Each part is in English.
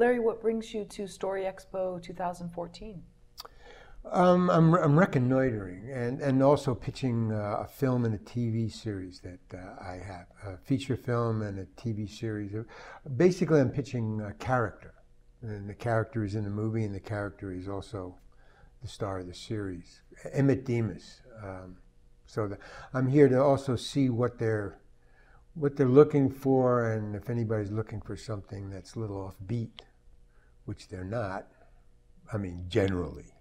Larry, what brings you to Story Expo 2014? Um, I'm, I'm reconnoitering and, and also pitching uh, a film and a TV series that uh, I have a feature film and a TV series. Basically, I'm pitching a character, and the character is in the movie, and the character is also the star of the series, Emmett Demus. Um, so the, I'm here to also see what they're what they're looking for, and if anybody's looking for something that's a little offbeat, which they're not. I mean, generally.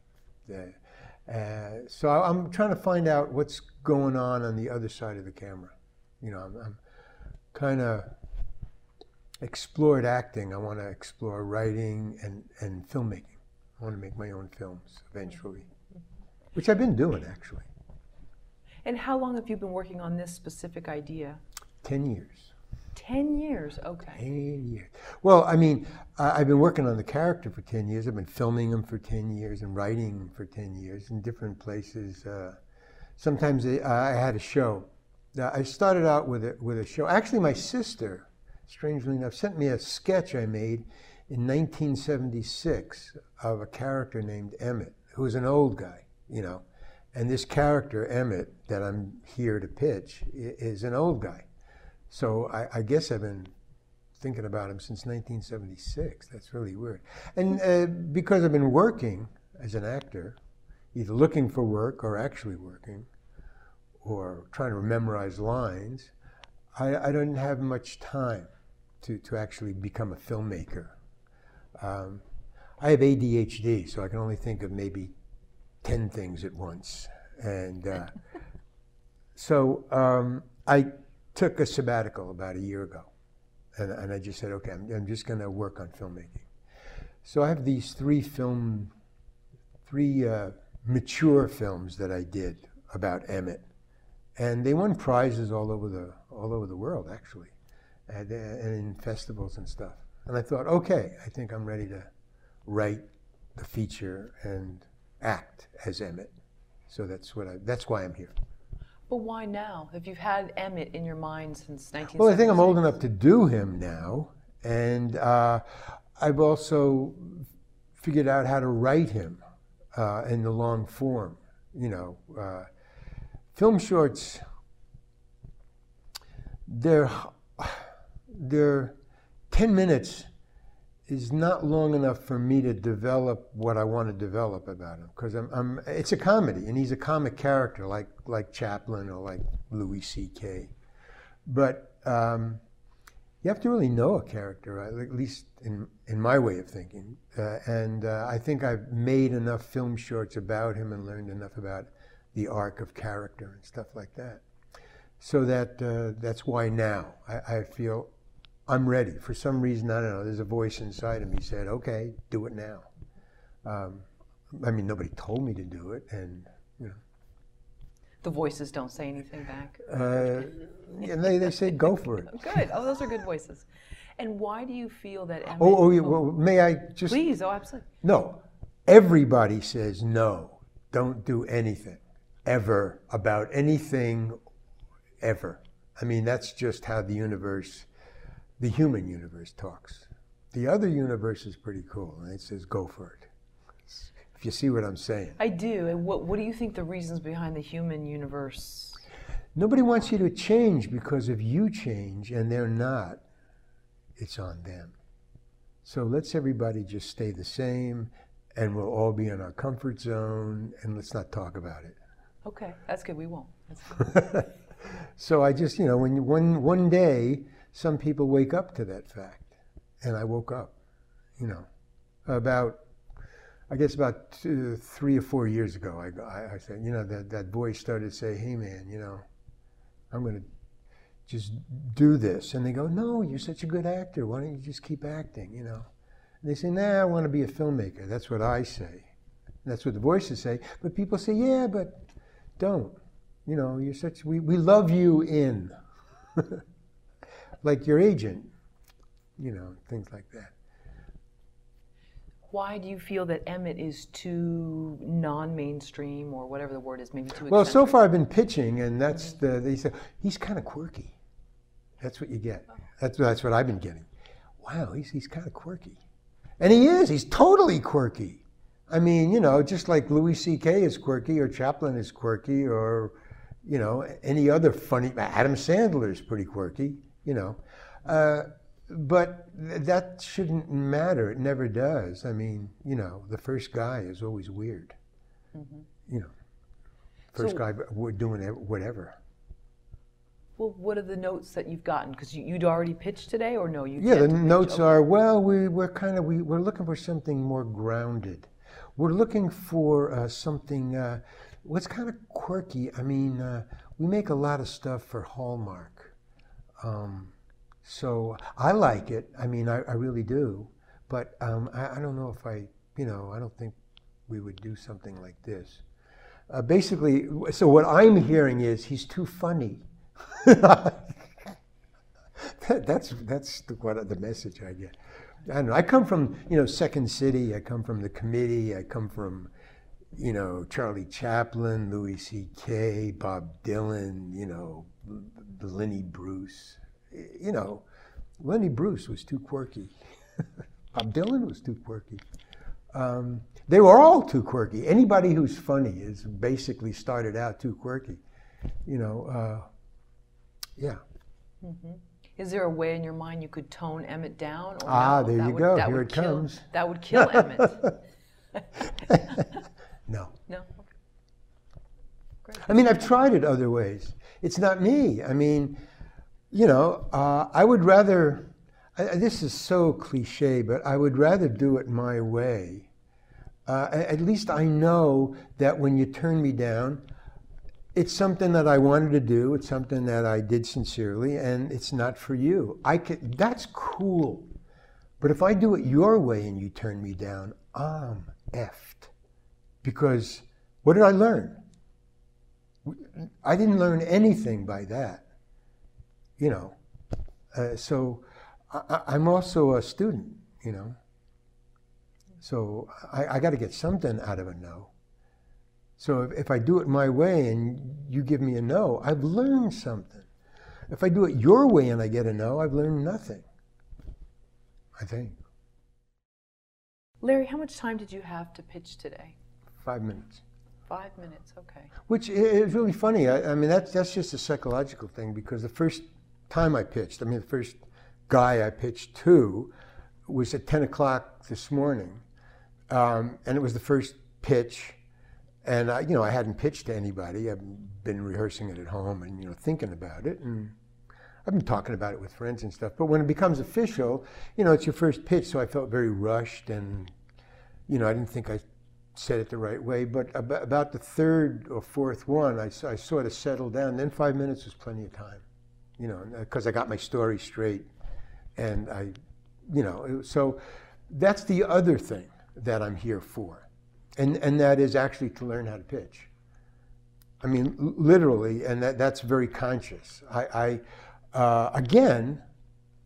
Uh, so I'm trying to find out what's going on on the other side of the camera. You know, I'm, I'm kind of explored acting. I want to explore writing and, and filmmaking. I want to make my own films eventually, which I've been doing actually. And how long have you been working on this specific idea? 10 years. 10 years, okay. 10 years. Well, I mean, I've been working on the character for 10 years. I've been filming him for 10 years and writing for 10 years in different places. Uh, sometimes I, had a show. I started out with a, with a show. Actually, my sister, strangely enough, sent me a sketch I made in 1976 of a character named Emmett, who was an old guy, you know. And this character, Emmett, that I'm here to pitch, is an old guy. So I, I, guess I've been thinking about him since 1976. That's really weird. And uh, because I've been working as an actor, either looking for work or actually working, or trying to memorize lines, I, I don't have much time to, to actually become a filmmaker. Um, I have ADHD, so I can only think of maybe 10 things at once. And uh, so um, I took a sabbatical about a year ago. And, and I just said, okay, I'm, I'm just going to work on filmmaking. So I have these three film, three uh, mature films that I did about Emmett. And they won prizes all over the, all over the world, actually, and, and in festivals and stuff. And I thought, okay, I think I'm ready to write the feature and act as Emmett. So that's what I, that's why I'm here. But why now? If you've had Emmett in your mind since 1976? Well, I think I'm old enough to do him now. And uh, I've also figured out how to write him uh, in the long form. You know, uh, film shorts, they're, they're 10 minutes is not long enough for me to develop what I want to develop about him because I'm, I'm, it's a comedy and he's a comic character like like Chaplin or like Louis C.K. But um, you have to really know a character, right? at least in in my way of thinking. Uh, and uh, I think I've made enough film shorts about him and learned enough about the arc of character and stuff like that. So that uh, that's why now I, I feel I'm ready. For some reason, I don't know, there's a voice inside of me said, okay, do it now. Um, I mean, nobody told me to do it, and, you know. The voices don't say anything back? Uh, and they, they say, go for it. good. Oh, those are good voices. And why do you feel that Emmett, Oh, oh, yeah, well, may I just. Please, oh, absolutely. No. Everybody says no, don't do anything, ever, about anything, ever. I mean, that's just how the universe the human universe talks. The other universe is pretty cool, and it says, go for it. If you see what I'm saying. I do. And what, what do you think the reasons behind the human universe? Nobody wants you to change because if you change and they're not, it's on them. So let's everybody just stay the same and we'll all be in our comfort zone and let's not talk about it. Okay, that's good. We won't. so I just, you know, when one, one day, some people wake up to that fact. And I woke up, you know, about, I guess about two, three or four years ago, I, I, I said, you know, that, that voice started to say, hey man, you know, I'm going to just do this. And they go, no, you're such a good actor. Why don't you just keep acting, you know? And they say, nah, I want to be a filmmaker. That's what I say. That's what the voices say. But people say, yeah, but don't. You know, you're such, we, we love you in. like your agent, you know, things like that. Why do you feel that Emmett is too non-mainstream, or whatever the word is, maybe too? Well, so far I've been pitching, and that's the they say he's kind of quirky. That's what you get. That's that's what I've been getting. Wow, he's he's kind of quirky. And he is. He's totally quirky. I mean, you know, just like Louis C.K. is quirky, or Chaplin is quirky, or you know, any other funny. Adam Sandler is pretty quirky. You know, uh, but that shouldn't matter. It never does. I mean, you know, the first guy is always weird. Mm-hmm. You know, first so, guy doing whatever. Well, what are the notes that you've gotten? Because you, would already pitched today, or no? You yeah, the notes are well. We we're kind of we we're looking for something more grounded. We're looking for uh, something uh, what's kind of quirky. I mean, uh, we make a lot of stuff for Hallmark, um, so I like it. I mean, I, I really do. But um, I, I don't know if I, you know, I don't think we would do something like this. Uh, basically, so what I'm hearing is he's too funny. that, that's that's the, what the message I get. I don't know. I come from you know Second City. I come from the committee. I come from you know Charlie Chaplin, Louis C.K., Bob Dylan. You know Lenny Bruce. You know Lenny Bruce was too quirky. Bob Dylan was too quirky. Um, they were all too quirky. Anybody who's funny is basically started out too quirky. You know, uh, yeah. Mm-hmm. Is there a way in your mind you could tone Emmett down? ah, no? there that you would, go. Here it kill, comes. That would kill Emmett. no. No. Great. I mean, I've tried it other ways. It's not me. I mean, you know, uh, I would rather. I, this is so cliche, but I would rather do it my way. Uh, at least I know that when you turn me down, it's something that I wanted to do. It's something that I did sincerely, and it's not for you. I can, that's cool. But if I do it your way and you turn me down, I'm effed. Because what did I learn? I didn't learn anything by that. You know, uh, so I, am also a student, you know. So I, I got to get something out of a no. So if, if I do it my way and you give me a no, I've learned something. If I do it your way and I get a no, I've learned nothing. I think. Larry, how much time did you have to pitch today? Five minutes. Five minutes, okay. Which is really funny. I, I, mean, that's, that's just a psychological thing because the first time I pitched, I mean, the first guy I pitched to was at 10 o'clock this morning. Um, and it was the first pitch and I, you know, I hadn't pitched to anybody. I've been rehearsing it at home and you know thinking about it, and I've been talking about it with friends and stuff. But when it becomes official, you know, it's your first pitch, so I felt very rushed, and you know, I didn't think I said it the right way. But about the third or fourth one, I, I sort of settled down. Then five minutes was plenty of time, you know, because I got my story straight, and I, you know, so that's the other thing that I'm here for and, and that is actually to learn how to pitch. I mean, literally, and that, that's very conscious. I, I uh, again,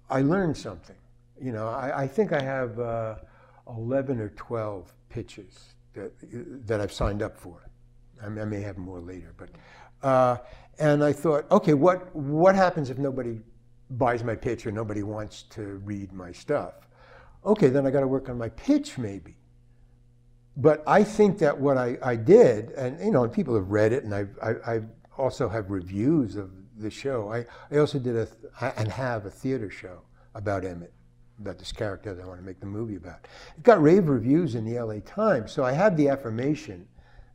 I learned something. You know, I, I think I have uh, 11 or 12 pitches that, that I've signed up for. I, I may have more later, but uh, and I thought, okay, what what happens if nobody buys my pitch or nobody wants to read my stuff? Okay, then I got to work on my pitch maybe but I think that what I, I did, and you know, people have read it, and I've, I, I also have reviews of the show. I, I also did a and have a theater show about Emmett, about this character that I want to make the movie about. It got rave reviews in the LA Times, so I had the affirmation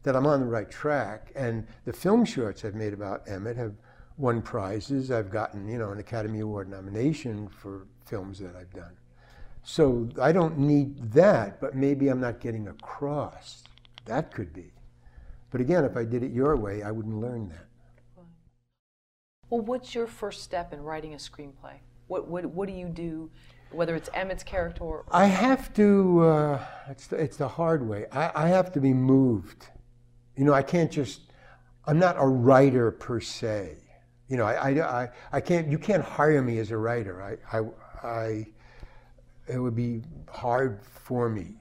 that I'm on the right track. And the film shorts I've made about Emmett have won prizes. I've gotten, you know, an Academy Award nomination for films that I've done. So I don't need that, but maybe I'm not getting across. That could be. But again, if I did it your way, I wouldn't learn that. Well, what's your first step in writing a screenplay? What, what, what do you do, whether it's Emmett's character or. I have to, uh, it's, the, it's the hard way. I, I have to be moved. You know, I can't just, I'm not a writer per se. You know, I, I, I, I can't, you can't hire me as a writer. I, I, I it would be hard for me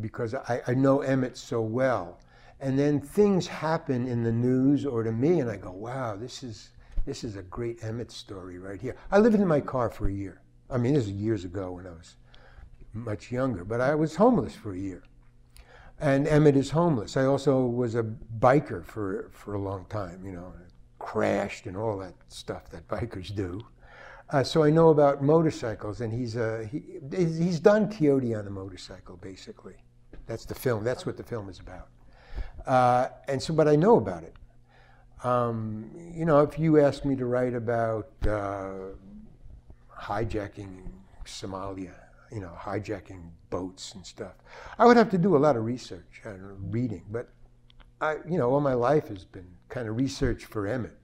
because I, I know Emmett so well. And then things happen in the news or to me, and I go, wow, this is, this is a great Emmett story right here. I lived in my car for a year. I mean, this is years ago when I was much younger, but I was homeless for a year. And Emmett is homeless. I also was a biker for, for a long time, you know, crashed and all that stuff that bikers do. Uh, so I know about motorcycles, and he's, uh, he, he's Don Quixote on a motorcycle, basically. That's the film. That's what the film is about. Uh, and so, but I know about it. Um, you know, if you ask me to write about uh, hijacking Somalia, you know, hijacking boats and stuff, I would have to do a lot of research and reading. But I, you know, all my life has been kind of research for Emmett.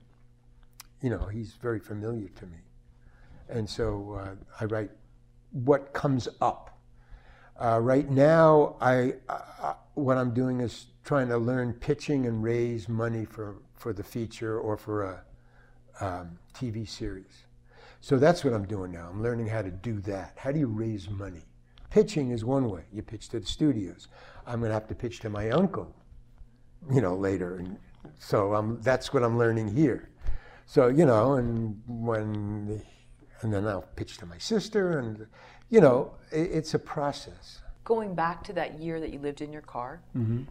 You know, he's very familiar to me, and so uh, I write what comes up. Uh, right now, I, I what I'm doing is trying to learn pitching and raise money for, for the feature or for a um, TV series. So that's what I'm doing now. I'm learning how to do that. How do you raise money? Pitching is one way. You pitch to the studios. I'm going to have to pitch to my uncle, you know, later. And so I'm, that's what I'm learning here. So, you know, and when, and then I'll pitch to my sister and, you know, it, it's a process. Going back to that year that you lived in your car, Mm-hmm.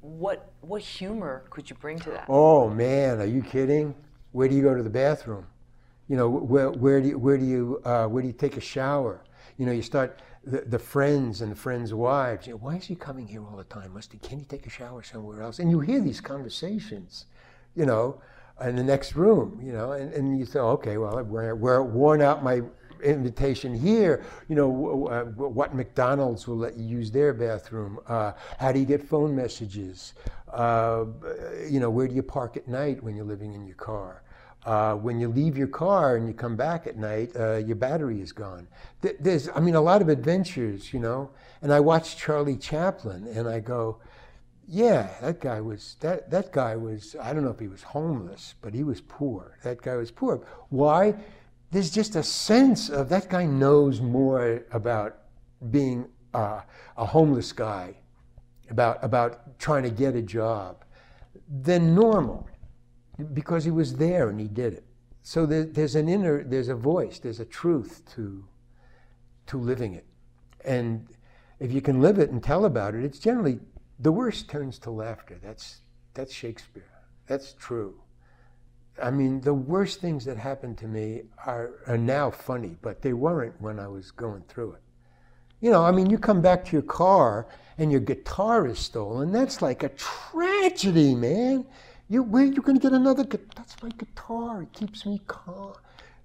what what humor could you bring to that? Oh man, are you kidding? Where do you go to the bathroom? You know, where, where do you, where do you uh, where do you take a shower? You know, you start the, the friends and the friends' wives. You know, why is he coming here all the time? Must he? Can he take a shower somewhere else? And you hear these conversations. You know, in the next room. You know, and, and you say, okay, well, we're, we're worn out my invitation here. You know, uh, what McDonald's will let you use their bathroom? Uh, how do you get phone messages? Uh, you know, where do you park at night when you're living in your car? Uh, when you leave your car and you come back at night, uh, your battery is gone. Th- There's, I mean, a lot of adventures, you know. And I watch Charlie Chaplin, and I go, yeah, that guy was that that guy was. I don't know if he was homeless, but he was poor. That guy was poor. Why? There's just a sense of that guy knows more about being uh, a homeless guy, about about trying to get a job, than normal, because he was there and he did it. So there, there's an inner, there's a voice, there's a truth to to living it, and if you can live it and tell about it, it's generally the worst turns to laughter. That's that's Shakespeare. That's true. I mean, the worst things that happened to me are, are now funny, but they weren't when I was going through it. You know, I mean, you come back to your car and your guitar is stolen. That's like a tragedy, man. You where you going to get another? That's my guitar. It keeps me calm.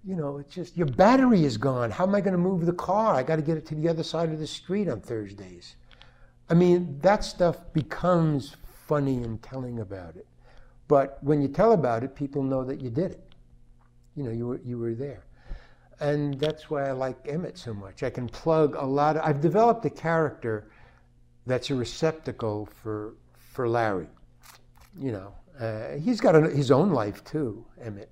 You know, it's just your battery is gone. How am I going to move the car? I got to get it to the other side of the street on Thursdays. I mean, that stuff becomes funny in telling about it. But when you tell about it, people know that you did it. You know, you were, you were there. And that's why I like Emmett so much. I can plug a lot. Of, I've developed a character that's a receptacle for, for Larry. You know, uh, he's got his own life too, Emmett.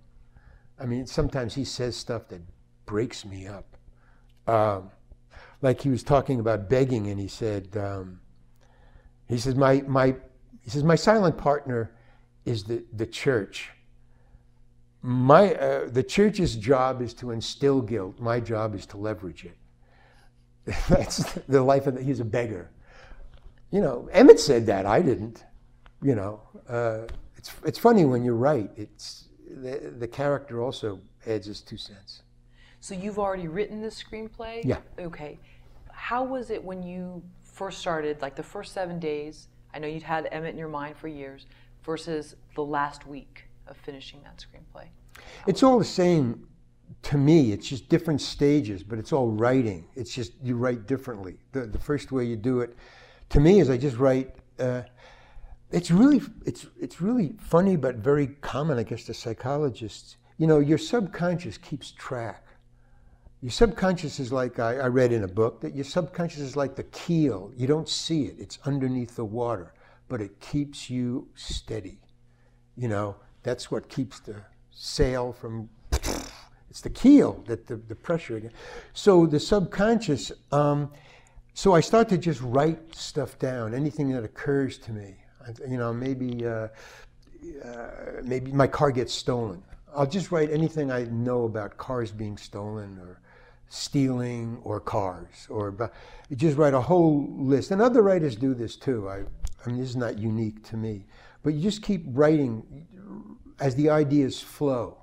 I mean, sometimes he says stuff that breaks me up. Um, like he was talking about begging, and he said, um, he says, my, my, he says, my silent partner is the, the church. My, uh, the church's job is to instill guilt. My job is to leverage it. That's the life of the, he's a beggar. You know, Emmett said that. I didn't. You know, uh, it's it's funny when you write. It's the, the character also adds his two cents. So you've already written this screenplay? Yeah. Okay. How was it when you first started, like the first seven days? I know you'd had Emmett in your mind for years, versus the last week of finishing that screenplay. It's all the same to me. It's just different stages, but it's all writing. It's just you write differently. The, the first way you do it, to me, is I just write. Uh, it's really it's it's really funny, but very common, I guess, to psychologists. You know, your subconscious keeps track. Your subconscious is like I, I read in a book that your subconscious is like the keel. You don't see it; it's underneath the water, but it keeps you steady. You know, that's what keeps the sail from. It's the keel that the, the pressure. again So the subconscious. Um, so I start to just write stuff down, anything that occurs to me. You know, maybe uh, uh, maybe my car gets stolen. I'll just write anything I know about cars being stolen or stealing, or cars, or just write a whole list. And other writers do this too. I, I mean, this is not unique to me, but you just keep writing as the ideas flow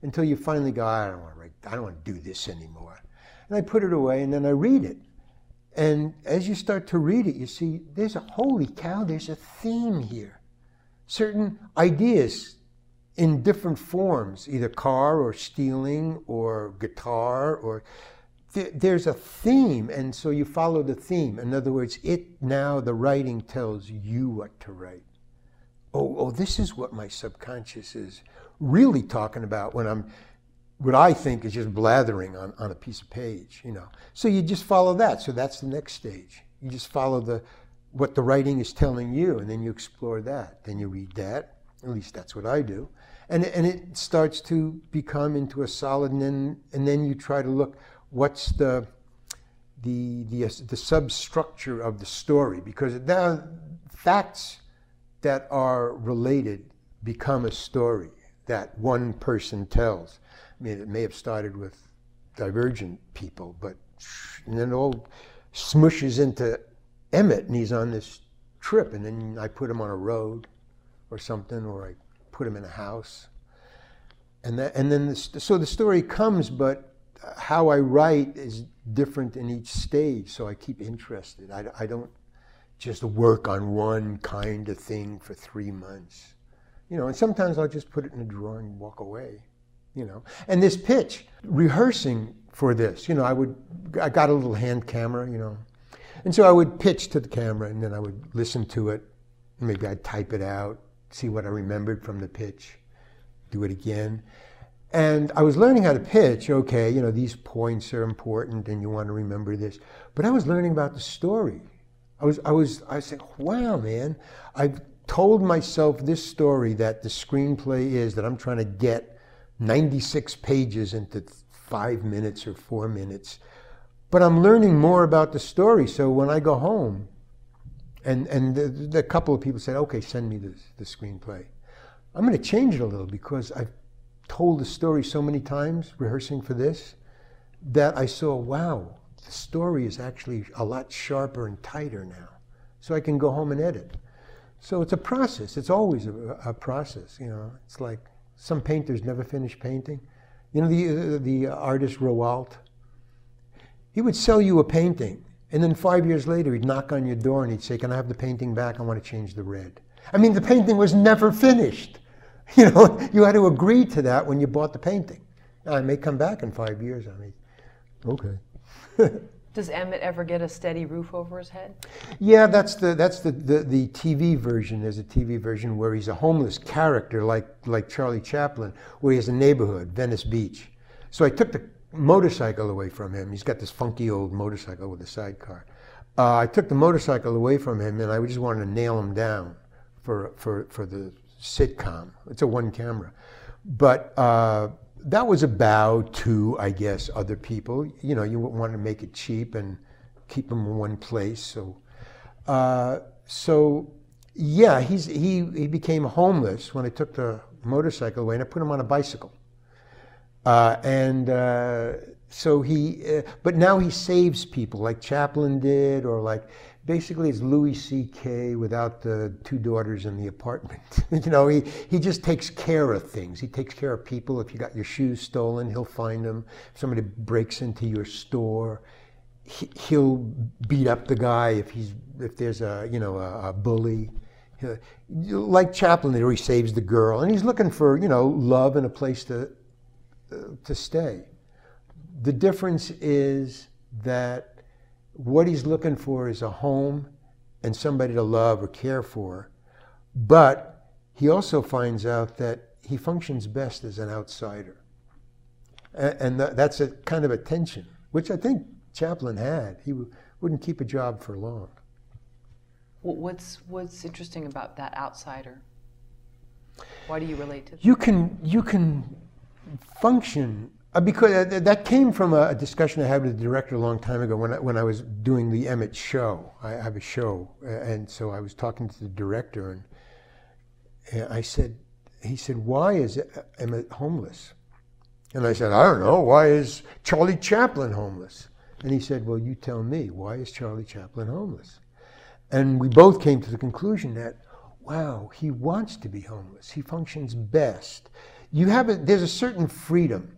until you finally go, I don't want to write, I don't want to do this anymore. And I put it away, and then I read it. And as you start to read it, you see there's a holy cow, there's a theme here. Certain ideas in different forms, either car or stealing or guitar or there's a theme, and so you follow the theme. In other words, it now the writing tells you what to write. Oh, oh, this is what my subconscious is really talking about when I'm what I think is just blathering on, on a piece of page, you know. So you just follow that. So that's the next stage. You just follow the what the writing is telling you, and then you explore that. Then you read that. At least that's what I do and and it starts to become into a solid, and then and then you try to look what's the the the, the substructure of the story because the facts that are related become a story that one person tells. I mean, it may have started with divergent people, but and then it all smushes into Emmett, and he's on this trip, and then I put him on a road or something, or I put him in a house. And, that, and then, the, so the story comes, but how I write is different in each stage, so I keep interested. I, I don't just work on one kind of thing for three months. You know, and sometimes I'll just put it in a drawer and walk away, you know. And this pitch, rehearsing for this, you know, I would, I got a little hand camera, you know. And so I would pitch to the camera and then I would listen to it. Maybe I'd type it out see what I remembered from the pitch, do it again. And I was learning how to pitch. Okay, you know, these points are important and you want to remember this. But I was learning about the story. I was, I was, I saying, wow, man, I've told myself this story that the screenplay is that I'm trying to get 96 pages into five minutes or four minutes. But I'm learning more about the story. So when I go home, and and the, the couple of people said, okay, send me the, the screenplay. I'm going to change it a little because I've told the story so many times rehearsing for this that I saw, wow, the story is actually a lot sharper and tighter now. So I can go home and edit. So it's a process. It's always a, a process. You know, it's like some painters never finish painting. You know, the, uh, the artist Rouault, he would sell you a painting and then five years later, he'd knock on your door and he'd say, Can I have the painting back? I want to change the red. I mean, the painting was never finished. You know, you had to agree to that when you bought the painting. I may come back in five years. I mean, okay. Does Emmett ever get a steady roof over his head? Yeah, that's the that's the, the, the TV version. There's a TV version where he's a homeless character like like Charlie Chaplin, where he has a neighborhood, Venice Beach. So I took the motorcycle away from him. He's got this funky old motorcycle with a sidecar. Uh, I took the motorcycle away from him, and I just wanted to nail him down for for for the sitcom. It's a one camera, but uh, that was about to, I guess, other people. You know, you want to make it cheap and keep them in one place. So, uh, so yeah, he's he he became homeless when I took the motorcycle away, and I put him on a bicycle. Uh, and uh, so he, uh, but now he saves people like Chaplin did, or like basically it's Louis C.K. without the two daughters in the apartment. you know, he, he just takes care of things. He takes care of people. If you got your shoes stolen, he'll find them. If somebody breaks into your store, he, he'll beat up the guy if he's if there's a you know a, a bully. Like Chaplin, where he saves the girl, and he's looking for you know love and a place to uh, to stay. The difference is that what he's looking for is a home and somebody to love or care for. But he also finds out that he functions best as an outsider. And that's a kind of a tension, which I think Chaplin had. He wouldn't keep a job for long. What's, what's interesting about that outsider? Why do you relate to that? You can, you can function because uh, that came from a, discussion I had with the director a long time ago when I, when I was doing the Emmett show. I have a show, uh, and so I was talking to the director, and, and I said, he said, "Why is Emmett homeless?" And I said, I don't know. Why is Charlie Chaplin homeless? And he said, Well, you tell me. Why is Charlie Chaplin homeless? And we both came to the conclusion that, wow, he wants to be homeless. He functions best. You have a, there's a certain freedom.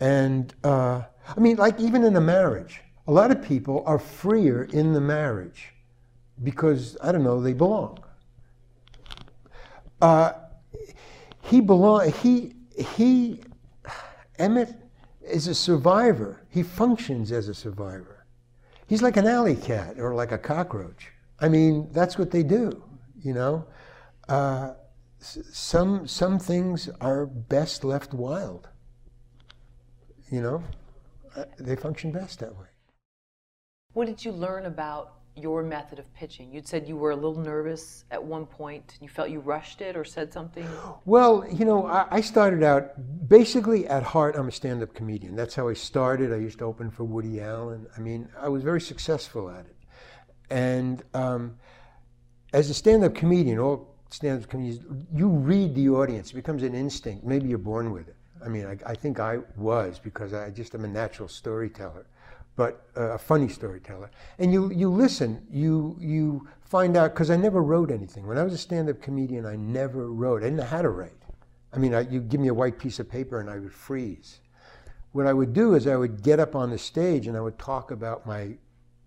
And uh, I mean, like even in a marriage, a lot of people are freer in the marriage because, I don't know, they belong. Uh, he belong. He he. Emmett is a survivor. He functions as a survivor. He's like an alley cat or like a cockroach. I mean, that's what they do. You know, uh, some some things are best left wild. You know, uh, they function best that way. What did you learn about your method of pitching? You'd said you were a little nervous at one point. You felt you rushed it or said something? Well, you know, I, I started out basically at heart, I'm a stand up comedian. That's how I started. I used to open for Woody Allen. I mean, I was very successful at it. And um, as a stand up comedian, all stand up comedians, you read the audience. It becomes an instinct. Maybe you're born with it. I mean, I, I think I was because I just am a natural storyteller but uh, a funny storyteller. And you, you listen, you, you find out, because I never wrote anything. When I was a stand up comedian, I never wrote. I didn't know how to write. I mean, I, you give me a white piece of paper and I would freeze. What I would do is I would get up on the stage and I would talk about my,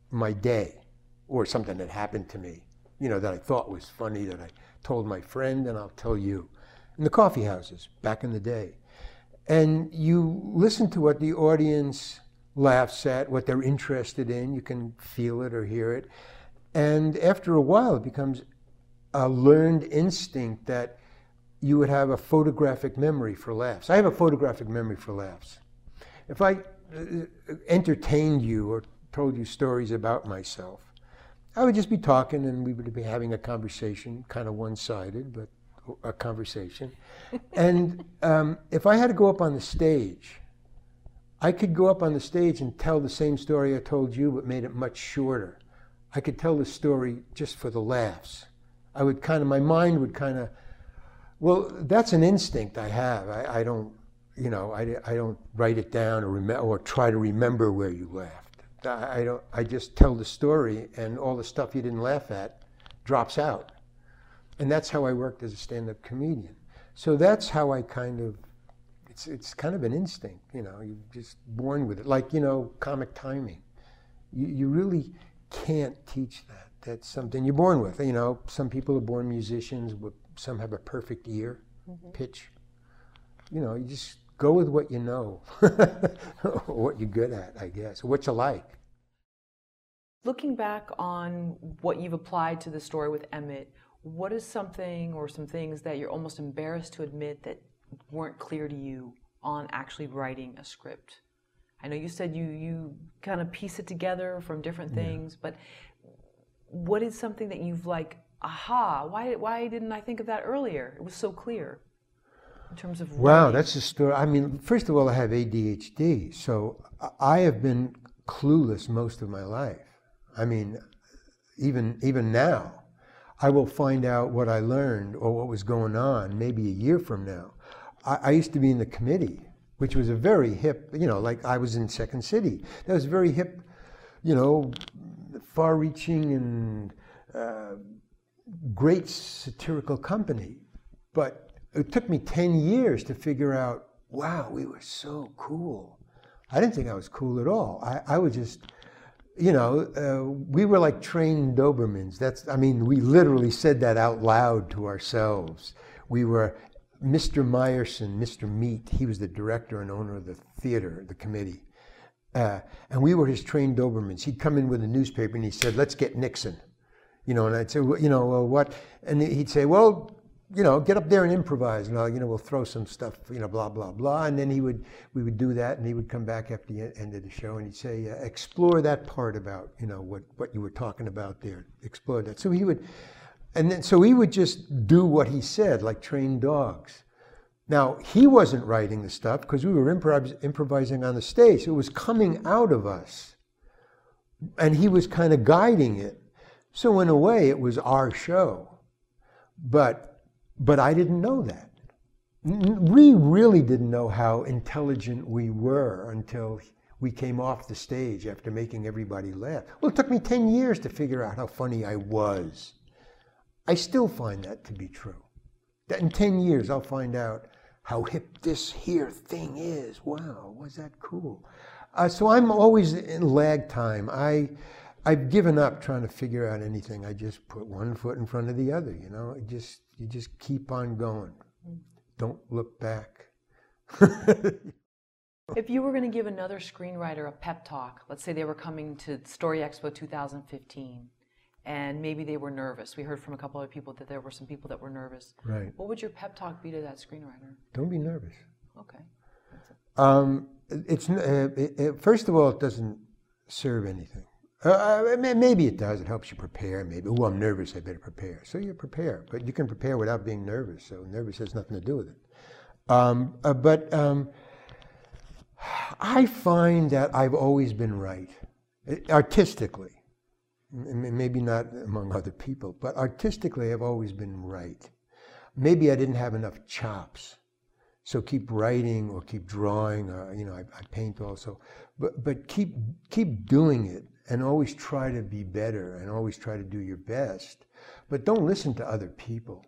my day or something that happened to me, you know, that I thought was funny that I told my friend and I'll tell you. In the coffee houses back in the day. And you listen to what the audience laughs at, what they're interested in. You can feel it or hear it. And after a while, it becomes a learned instinct that you would have a photographic memory for laughs. I have a photographic memory for laughs. If I uh, entertained you or told you stories about myself, I would just be talking and we would be having a conversation, kind of one sided, but a conversation. and um, if I had to go up on the stage I could go up on the stage and tell the same story I told you, but made it much shorter. I could tell the story just for the laughs. I would kind of, my mind would kind of, well, that's an instinct I have. I, I don't, you know, I, I don't write it down or, rem- or try to remember where you laughed. I, I, don't, I just tell the story and all the stuff you didn't laugh at drops out. And that's how I worked as a stand up comedian. So that's how I kind of it's it's kind of an instinct, you know. You're just born with it, like you know, comic timing. You you really can't teach that. That's something you're born with. You know, some people are born musicians. Some have a perfect ear, mm-hmm. pitch. You know, you just go with what you know, what you're good at, I guess, what you like. Looking back on what you've applied to the story with Emmett, what is something or some things that you're almost embarrassed to admit that weren't clear to you on actually writing a script? I know you said you you kind of piece it together from different things, yeah. but what is something that you've like, aha, why why didn't I think of that earlier? It was so clear in terms of Wow, writing. that's a story. I mean, first of all, I have ADHD, so I have been clueless most of my life. I mean, even even now, I will find out what I learned or what was going on maybe a year from now. I, I used to be in the committee, which was a very hip, you know, like I was in Second City. That was very hip, you know, far reaching and uh, great satirical company. But it took me 10 years to figure out wow, we were so cool. I didn't think I was cool at all. I, I was just, you know, uh, we were like trained Dobermans. That's, I mean, we literally said that out loud to ourselves. We were Mr. Myerson, Mr. Meat, he was the director and owner of the theater, the committee. Uh, and we were his trained Dobermans. He'd come in with a newspaper and he said, let's get Nixon. You know, and I'd say, well, you know, well, what? And he'd say, well, you know, get up there and improvise. And, I'll, you know, we'll throw some stuff, you know, blah, blah, blah. And then he would, we would do that and he would come back after the end of the show and he'd say, uh, explore that part about, you know, what, what you were talking about there. Explore that. So he would, and then, so he would just do what he said, like trained dogs. Now, he wasn't writing the stuff because we were improv- improvising on the stage. It was coming out of us. And he was kind of guiding it. So, in a way, it was our show. But, but I didn't know that. we really didn't know how intelligent we were until we came off the stage after making everybody laugh. Well, it took me 10 years to figure out how funny I was. I still find that to be true. That in 10 years, I'll find out how hip this here thing is. Wow, was that cool? Uh, so I'm always in lag time. I, I've given up trying to figure out anything. I just put one foot in front of the other. You know, just you just keep on going. Don't look back. if you were going to give another screenwriter a pep talk, let's say they were coming to Story Expo 2015, and maybe they were nervous. We heard from a couple of people that there were some people that were nervous. Right. What would your pep talk be to that screenwriter? Don't be nervous. Okay. Um, it's uh, it, it, first of all, it doesn't serve anything. Uh, uh maybe it does. It helps you prepare. Maybe, oh, I'm nervous. I better prepare. So you prepare, but you can prepare without being nervous. So nervous has nothing to do with it. Um, uh, but um, I find that I've always been right, artistically maybe not among other people, but artistically I've always been right. Maybe I didn't have enough chops. So keep writing or keep drawing, or, you know, I, I paint also, but, but keep, keep doing it and always try to be better and always try to do your best. But don't listen to other people.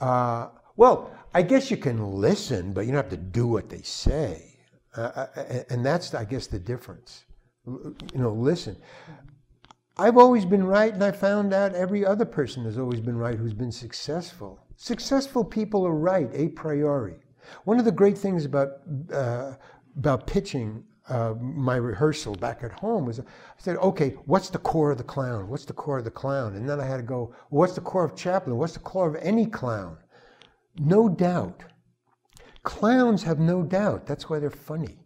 Uh, well, I guess you can listen, but you don't have to do what they say. Uh, uh and that's, I guess, the difference. You know, listen. I've always been right, and I found out every other person has always been right who's been successful. Successful people are right a priori. One of the great things about uh, about pitching uh, my rehearsal back at home was I said, okay, what's the core of the clown? What's the core of the clown? And then I had to go, what's the core of Chaplin? What's the core of any clown? No doubt. Clowns have no doubt. That's why they're funny.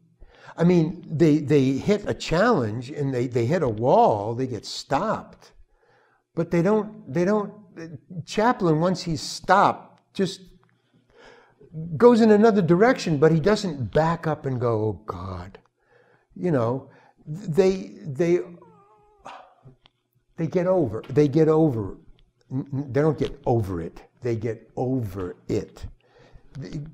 I mean, they, they hit a challenge and they, they hit a wall, they get stopped. But they don't, they don't, Chaplin, once he's stopped, just goes in another direction, but he doesn't back up and go, oh God. You know, they, they, they get over, they get over, they don't get over it, they get over it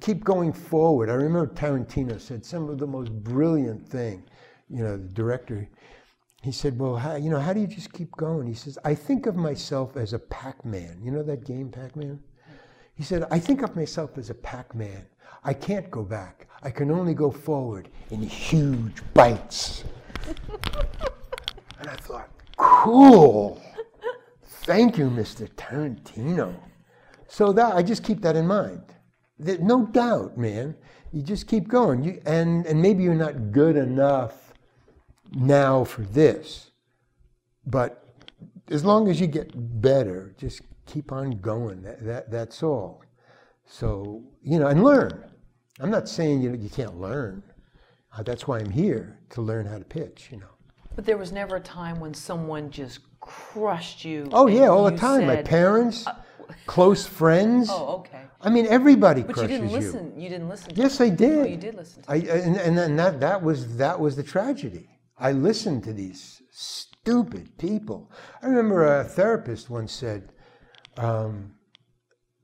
keep going forward. I remember Tarantino said some of the most brilliant thing. You know, the director, he said, "Well, how, you know, how do you just keep going?" He says, "I think of myself as a Pac-Man. You know that game, Pac-Man." He said, "I think of myself as a Pac-Man. I can't go back. I can only go forward in huge bites." and I thought, "Cool." Thank you, Mr. Tarantino. So that I just keep that in mind no doubt, man. You just keep going. You, and, and maybe you're not good enough now for this, but as long as you get better, just keep on going. That, that, that's all. So, you know, and learn. I'm not saying you, know, you can't learn. Uh, that's why I'm here, to learn how to pitch, you know. But there was never a time when someone just crushed you. Oh, yeah, all the time. Said, My parents. Uh, close friends. Oh, okay. I mean, everybody but crushes you. But you didn't listen. You. you didn't listen. yes, I did. Oh, you did listen. I, and and then that that was that was the tragedy. I listened to these stupid people. I remember a therapist once said, um,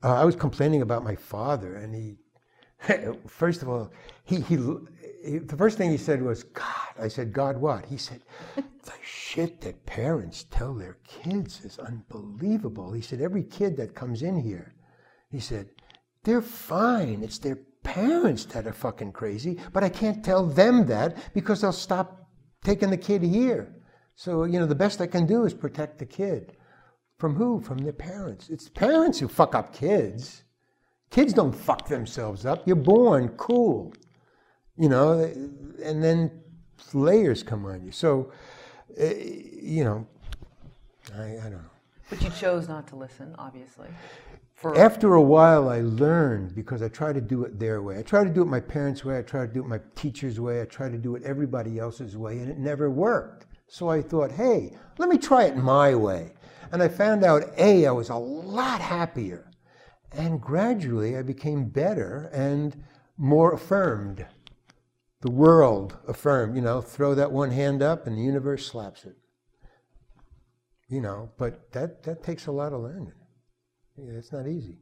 I was complaining about my father, and he, first of all, he, he, he, the first thing he said was, God. I said, God, what? He said, the shit that parents tell their kids is unbelievable. He said, every kid that comes in here, he said, they're fine. It's their parents that are fucking crazy, but I can't tell them that because they'll stop taking the kid here. So, you know, the best I can do is protect the kid. From who? From their parents. It's parents who fuck up kids. Kids don't fuck themselves up. You're born cool. You know, and then layers come on you. So, uh, you know, I, I don't know. But you chose not to listen, obviously. For... After a while, I learned because I tried to do it their way. I tried to do it my parents' way. I tried to do it my teacher's way. I tried to do it everybody else's way, and it never worked. So I thought, hey, let me try it my way. And I found out, A, I was a lot happier. And gradually, I became better and more affirmed the world affirmed, you know, throw that one hand up and the universe slaps it. You know, but that, that takes a lot of learning. It's not easy.